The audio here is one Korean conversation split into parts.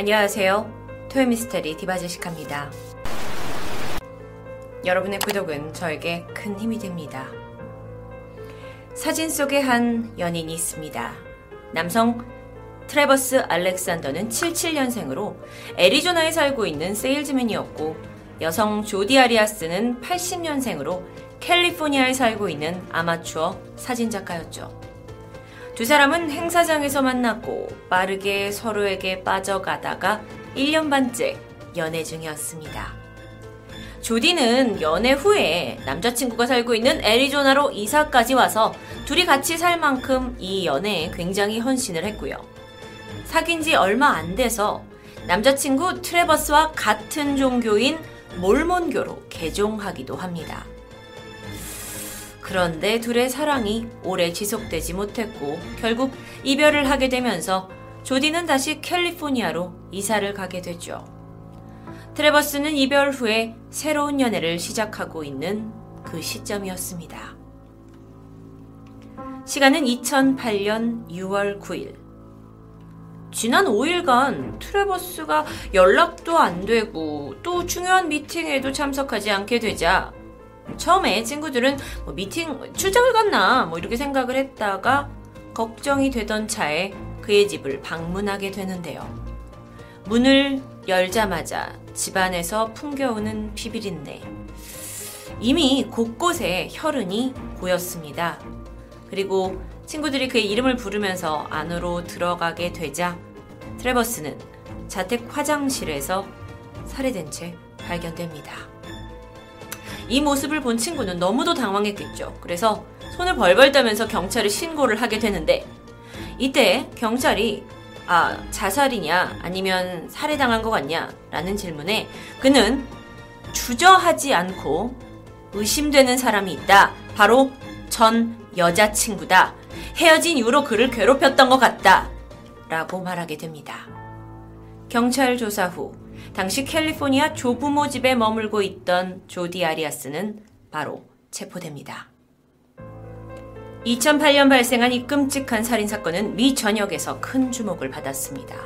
안녕하세요. 토요미스테리 디바제시카입니다. 여러분의 구독은 저에게 큰 힘이 됩니다. 사진 속에 한 연인이 있습니다. 남성 트레버스 알렉산더는 77년생으로 애리조나에 살고 있는 세일즈맨이었고 여성 조디 아리아스는 80년생으로 캘리포니아에 살고 있는 아마추어 사진작가였죠. 두 사람은 행사장에서 만났고 빠르게 서로에게 빠져가다가 1년 반째 연애 중이었습니다. 조디는 연애 후에 남자친구가 살고 있는 애리조나로 이사까지 와서 둘이 같이 살 만큼 이 연애에 굉장히 헌신을 했고요. 사귄 지 얼마 안 돼서 남자친구 트레버스와 같은 종교인 몰몬교로 개종하기도 합니다. 그런데 둘의 사랑이 오래 지속되지 못했고 결국 이별을 하게 되면서 조디는 다시 캘리포니아로 이사를 가게 되죠. 트레버스는 이별 후에 새로운 연애를 시작하고 있는 그 시점이었습니다. 시간은 2008년 6월 9일. 지난 5일간 트레버스가 연락도 안 되고 또 중요한 미팅에도 참석하지 않게 되자 처음에 친구들은 뭐 미팅 출장을 갔나 뭐 이렇게 생각을 했다가 걱정이 되던 차에 그의 집을 방문하게 되는데요. 문을 열자마자 집안에서 풍겨오는 비비린내. 이미 곳곳에 혈흔이 보였습니다. 그리고 친구들이 그의 이름을 부르면서 안으로 들어가게 되자 트레버스는 자택 화장실에서 살해된 채 발견됩니다. 이 모습을 본 친구는 너무도 당황했겠죠. 그래서 손을 벌벌 떠면서 경찰에 신고를 하게 되는데 이때 경찰이 아, 자살이냐 아니면 살해당한 것 같냐 라는 질문에 그는 주저하지 않고 의심되는 사람이 있다. 바로 전 여자친구다. 헤어진 이후로 그를 괴롭혔던 것 같다. 라고 말하게 됩니다. 경찰 조사 후 당시 캘리포니아 조부모 집에 머물고 있던 조디 아리아스는 바로 체포됩니다. 2008년 발생한 이 끔찍한 살인사건은 미 전역에서 큰 주목을 받았습니다.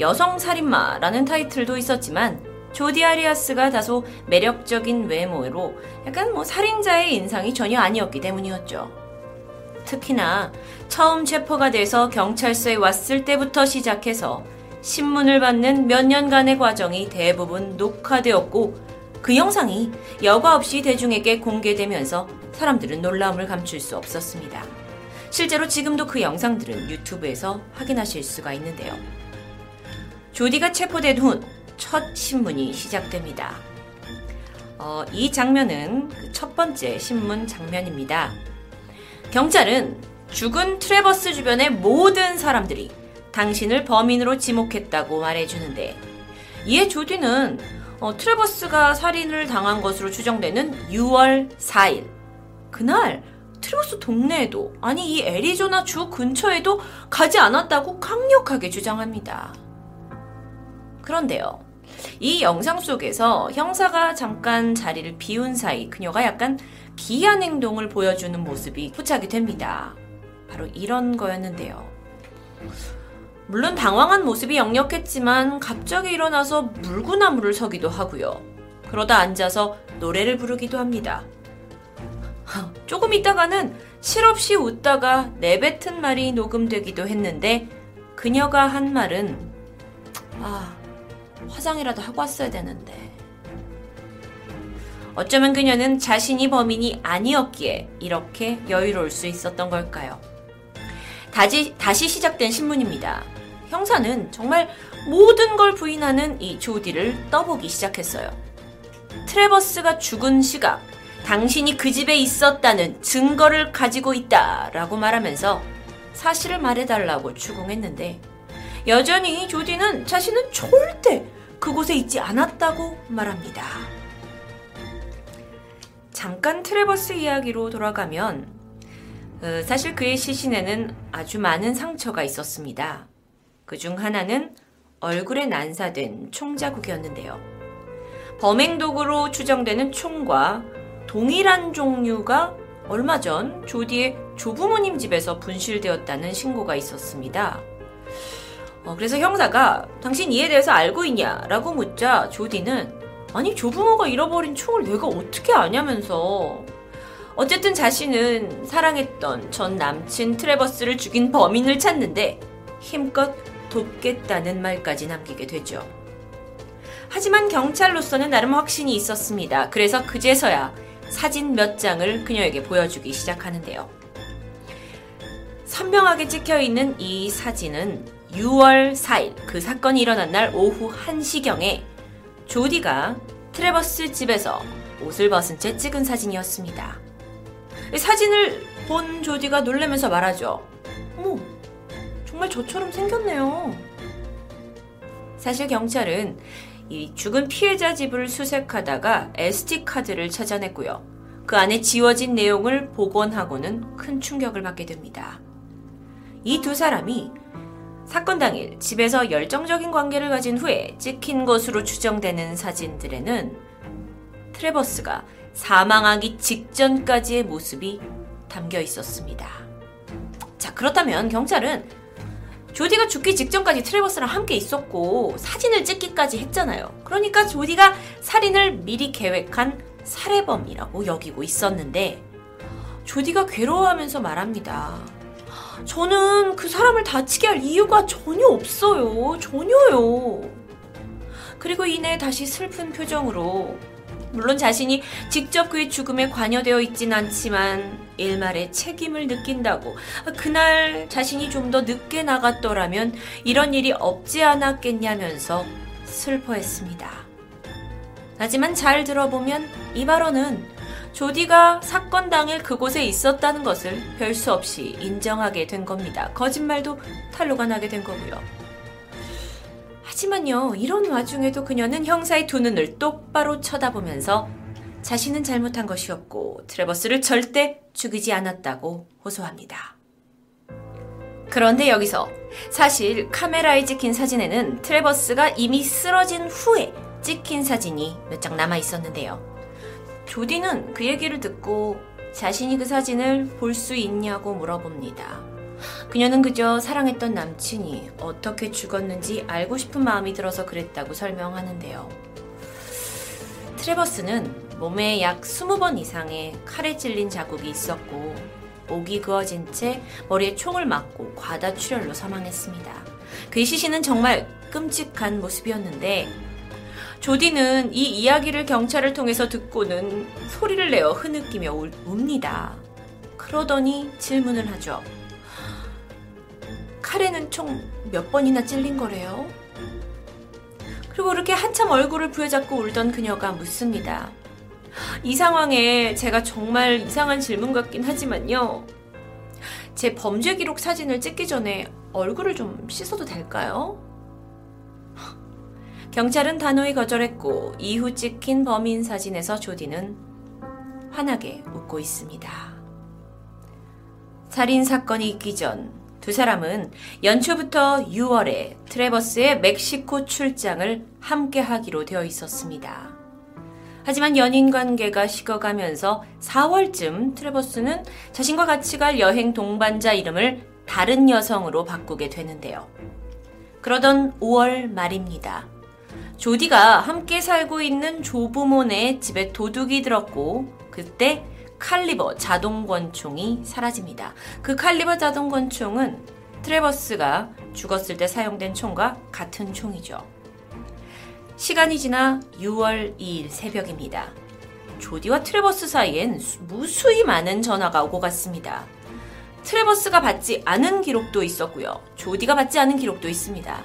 여성 살인마라는 타이틀도 있었지만 조디 아리아스가 다소 매력적인 외모로 약간 뭐 살인자의 인상이 전혀 아니었기 때문이었죠. 특히나 처음 체포가 돼서 경찰서에 왔을 때부터 시작해서 신문을 받는 몇 년간의 과정이 대부분 녹화되었고 그 영상이 여과 없이 대중에게 공개되면서 사람들은 놀라움을 감출 수 없었습니다. 실제로 지금도 그 영상들은 유튜브에서 확인하실 수가 있는데요. 조디가 체포된 후 첫 신문이 시작됩니다. 어, 이 장면은 그첫 번째 신문 장면입니다. 경찰은 죽은 트레버스 주변의 모든 사람들이 당신을 범인으로 지목했다고 말해주는데 이에 조디는 어, 트레버스가 살인을 당한 것으로 추정되는 6월 4일 그날 트레버스 동네에도 아니 이 애리조나 주 근처에도 가지 않았다고 강력하게 주장합니다. 그런데요. 이 영상 속에서 형사가 잠깐 자리를 비운 사이 그녀가 약간 기이한 행동을 보여주는 모습이 포착이 됩니다. 바로 이런 거였는데요. 물론 당황한 모습이 역력했지만 갑자기 일어나서 물구나무를 서기도 하고요. 그러다 앉아서 노래를 부르기도 합니다. 조금 있다가는 실없이 웃다가 내뱉은 말이 녹음되기도 했는데 그녀가 한 말은 아 화장이라도 하고 왔어야 되는데 어쩌면 그녀는 자신이 범인이 아니었기에 이렇게 여유로울 수 있었던 걸까요? 다시, 다시 시작된 신문입니다. 형사는 정말 모든 걸 부인하는 이 조디를 떠보기 시작했어요. 트레버스가 죽은 시각, 당신이 그 집에 있었다는 증거를 가지고 있다 라고 말하면서 사실을 말해달라고 추궁했는데 여전히 조디는 자신은 절대 그곳에 있지 않았다고 말합니다. 잠깐 트레버스 이야기로 돌아가면 어, 사실 그의 시신에는 아주 많은 상처가 있었습니다. 그 중 하나는 얼굴에 난사된 총자국이었는데요. 범행 도구로 추정되는 총과 동일한 종류가 얼마 전 조디의 조부모님 집에서 분실되었다는 신고가 있었습니다. 어, 어, 그래서 형사가 당신 이에 대해서 알고 있냐? 라고 묻자 조디는 아니 조부모가 잃어버린 총을 내가 어떻게 아냐면서 어쨌든 자신은 사랑했던 전 남친 트레버스를 죽인 범인을 찾는데 힘껏 돕겠다는 말까지 남기게 되죠. 하지만 경찰로서는 나름 확신이 있었습니다. 그래서 그제서야 사진 몇 장을 그녀에게 보여주기 시작하는데요. 선명하게 찍혀 있는 이 사진은 6월 4일 그 사건이 일어난 날 오후 1시경에 조디가 트레버스 집에서 옷을 벗은 채 찍은 사진이었습니다. 사진을 본 조디가 놀라면서 말하죠. 어머, 정말 저처럼 생겼네요. 사실 경찰은 이 죽은 피해자 집을 수색하다가 SD카드를 찾아냈고요. 그 안에 지워진 내용을 복원하고는 큰 충격을 받게 됩니다. 이 두 사람이 사건 당일 집에서 열정적인 관계를 가진 후에 찍힌 것으로 추정되는 사진들에는 트레버스가 사망하기 직전까지의 모습이 담겨 있었습니다. 자, 그렇다면 경찰은 조디가 죽기 직전까지 트레버스랑 함께 있었고 사진을 찍기까지 했잖아요. 그러니까 조디가 살인을 미리 계획한 살해범이라고 여기고 있었는데 조디가 괴로워하면서 말합니다. 저는 그 사람을 다치게 할 이유가 전혀 없어요. 전혀요. 그리고 이내 다시 슬픈 표정으로 물론 자신이 직접 그의 죽음에 관여되어 있진 않지만 일말의 책임을 느낀다고 그날 자신이 좀 더 늦게 나갔더라면 이런 일이 없지 않았겠냐면서 슬퍼했습니다. 하지만 잘 들어보면 이 발언은 조디가 사건 당일 그곳에 있었다는 것을 별 수 없이 인정하게 된 겁니다. 거짓말도 탄로가 나게 된 거고요. 하지만요, 이런 와중에도 그녀는 형사의 두 눈을 똑바로 쳐다보면서 자신은 잘못한 것이었고 트레버스를 절대 죽이지 않았다고 호소합니다. 그런데 여기서 사실 카메라에 찍힌 사진에는 트레버스가 이미 쓰러진 후에 찍힌 사진이 몇 장 남아 있었는데요. 조디는 그 얘기를 듣고 자신이 그 사진을 볼 수 있냐고 물어봅니다. 그녀는 그저 사랑했던 남친이 어떻게 죽었는지 알고 싶은 마음이 들어서 그랬다고 설명하는데요. 트레버스는 몸에 약 20번 이상의 칼에 찔린 자국이 있었고 목이 그어진 채 머리에 총을 맞고 과다출혈로 사망했습니다. 그의 시신은 정말 끔찍한 모습이었는데 조디는 이 이야기를 경찰을 통해서 듣고는 소리를 내어 흐느끼며 웁니다. 그러더니 질문을 하죠. 칼에는 총 몇 번이나 찔린 거래요? 그리고 그렇게 한참 얼굴을 부여잡고 울던 그녀가 묻습니다. 이 상황에 제가 정말 이상한 질문 같긴 하지만요. 제 범죄 기록 사진을 찍기 전에 얼굴을 좀 씻어도 될까요? 경찰은 단호히 거절했고 이후 찍힌 범인 사진에서 조디는 환하게 웃고 있습니다. 살인 사건이 있기 전 두 사람은 연초부터 6월에 트레버스의 멕시코 출장을 함께 하기로 되어 있었습니다. 하지만 연인 관계가 식어가면서 4월쯤 트레버스는 자신과 같이 갈 여행 동반자 이름을 다른 여성으로 바꾸게 되는데요. 그러던 5월 말입니다. 조디가 함께 살고 있는 조부모네 집에 도둑이 들었고 그때 칼리버 자동 권총이 사라집니다. 그 칼리버 자동 권총은 트레버스가 죽었을 때 사용된 총과 같은 총이죠. 시간이 지나 6월 2일 새벽입니다. 조디와 트레버스 사이엔 무수히 많은 전화가 오고 갔습니다. 트레버스가 받지 않은 기록도 있었고요. 조디가 받지 않은 기록도 있습니다.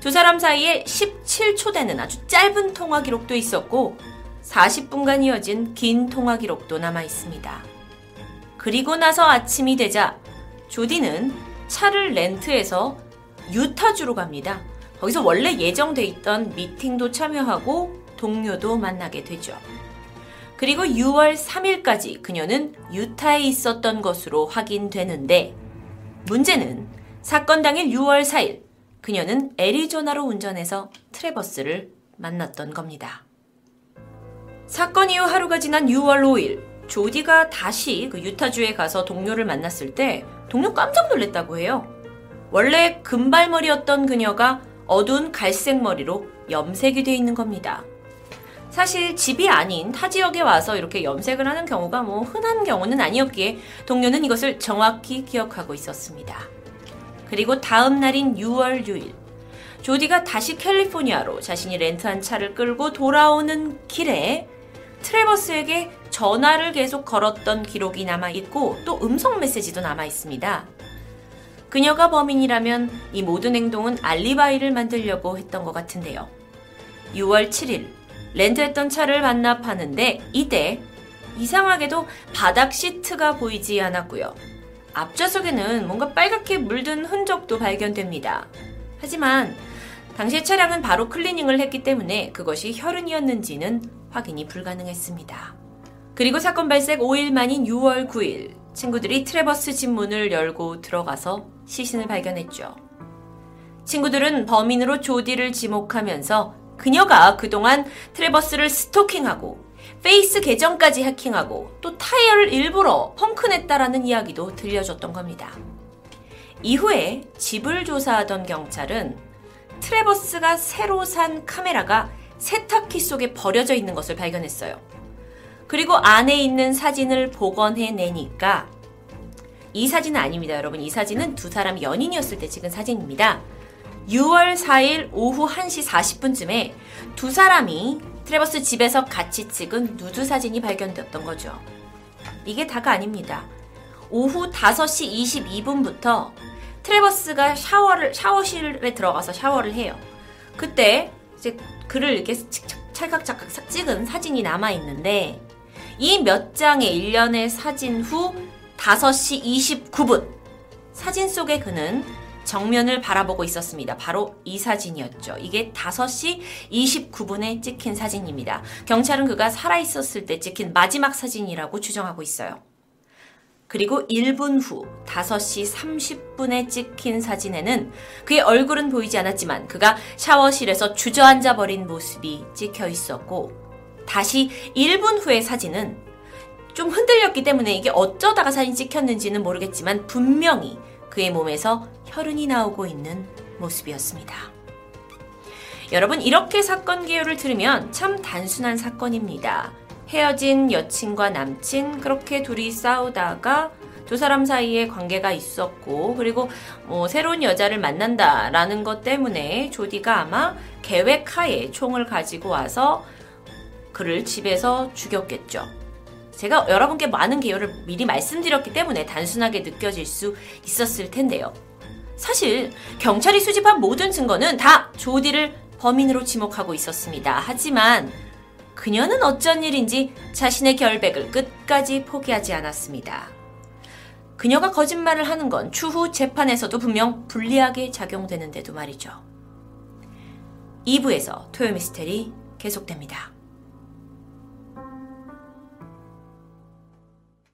두 사람 사이에 17초 되는 아주 짧은 통화 기록도 있었고 40분간 이어진 긴 통화 기록도 남아 있습니다. 그리고 나서 아침이 되자 조디는 차를 렌트해서 유타주로 갑니다. 거기서 원래 예정돼 있던 미팅도 참여하고 동료도 만나게 되죠. 그리고 6월 3일까지 그녀는 유타에 있었던 것으로 확인되는데 문제는 사건 당일 6월 4일 그녀는 애리조나로 운전해서 트레버스를 만났던 겁니다. 사건 이후 하루가 지난 6월 5일 조디가 다시 그 유타주에 가서 동료를 만났을 때 동료 깜짝 놀랐다고 해요. 원래 금발머리였던 그녀가 어두운 갈색 머리로 염색이 돼 있는 겁니다. 사실 집이 아닌 타 지역에 와서 이렇게 염색을 하는 경우가 뭐 흔한 경우는 아니었기에 동료는 이것을 정확히 기억하고 있었습니다. 그리고 다음 날인 6월 6일, 조디가 다시 캘리포니아로 자신이 렌트한 차를 끌고 돌아오는 길에 트레버스에게 전화를 계속 걸었던 기록이 남아있고 또 음성 메시지도 남아있습니다. 그녀가 범인이라면 이 모든 행동은 알리바이를 만들려고 했던 것 같은데요. 6월 7일, 렌트했던 차를 반납하는데 이때 이상하게도 바닥 시트가 보이지 않았고요. 앞좌석에는 뭔가 빨갛게 물든 흔적도 발견됩니다. 하지만 당시 차량은 바로 클리닝을 했기 때문에 그것이 혈흔이었는지는 확인이 불가능했습니다. 그리고 사건 발생 5일 만인 6월 9일 친구들이 트레버스 집 문을 열고 들어가서 시신을 발견했죠. 친구들은 범인으로 조디를 지목하면서 그녀가 그동안 트레버스를 스토킹하고 페이스 계정까지 해킹하고 또 타이어를 일부러 펑크냈다라는 이야기도 들려줬던 겁니다. 이후에 집을 조사하던 경찰은 트레버스가 새로 산 카메라가 세탁기 속에 버려져 있는 것을 발견했어요. 그리고 안에 있는 사진을 복원해내니까 이 사진은 아닙니다, 여러분. 이 사진은 두 사람이 연인이었을 때 찍은 사진입니다. 6월 4일 오후 1시 40분쯤에 두 사람이 트레버스 집에서 같이 찍은 누드 사진이 발견되었던 거죠. 이게 다가 아닙니다. 오후 5시 22분부터 트레버스가 샤워를 샤워실에 들어가서 샤워를 해요. 그때 이제 그를 이렇게 찰칵찰칵 찍은 사진이 남아 있는데 이 몇 장의 일련의 사진 후 5시 29분 사진 속의 그는 정면을 바라보고 있었습니다. 바로 이 사진이었죠. 이게 5시 29분에 찍힌 사진입니다. 경찰은 그가 살아있었을 때 찍힌 마지막 사진이라고 추정하고 있어요. 그리고 1분 후 5시 30분에 찍힌 사진에는 그의 얼굴은 보이지 않았지만 그가 샤워실에서 주저앉아 버린 모습이 찍혀 있었고 다시 1분 후의 사진은 좀 흔들렸기 때문에 이게 어쩌다가 사진 찍혔는지는 모르겠지만 분명히 그의 몸에서 혈흔이 나오고 있는 모습이었습니다. 여러분 이렇게 사건 개요를 들으면 참 단순한 사건입니다. 헤어진 여친과 남친 그렇게 둘이 싸우다가 두 사람 사이에 관계가 있었고 그리고 뭐 새로운 여자를 만난다라는 것 때문에 조디가 아마 계획하에 총을 가지고 와서 그를 집에서 죽였겠죠. 제가 여러분께 많은 개요를 미리 말씀드렸기 때문에 단순하게 느껴질 수 있었을 텐데요. 사실 경찰이 수집한 모든 증거는 다 조디를 범인으로 지목하고 있었습니다. 하지만 그녀는 어쩐 일인지 자신의 결백을 끝까지 포기하지 않았습니다. 그녀가 거짓말을 하는 건 추후 재판에서도 분명 불리하게 작용되는데도 말이죠. 2부에서 토요미스테리 계속됩니다.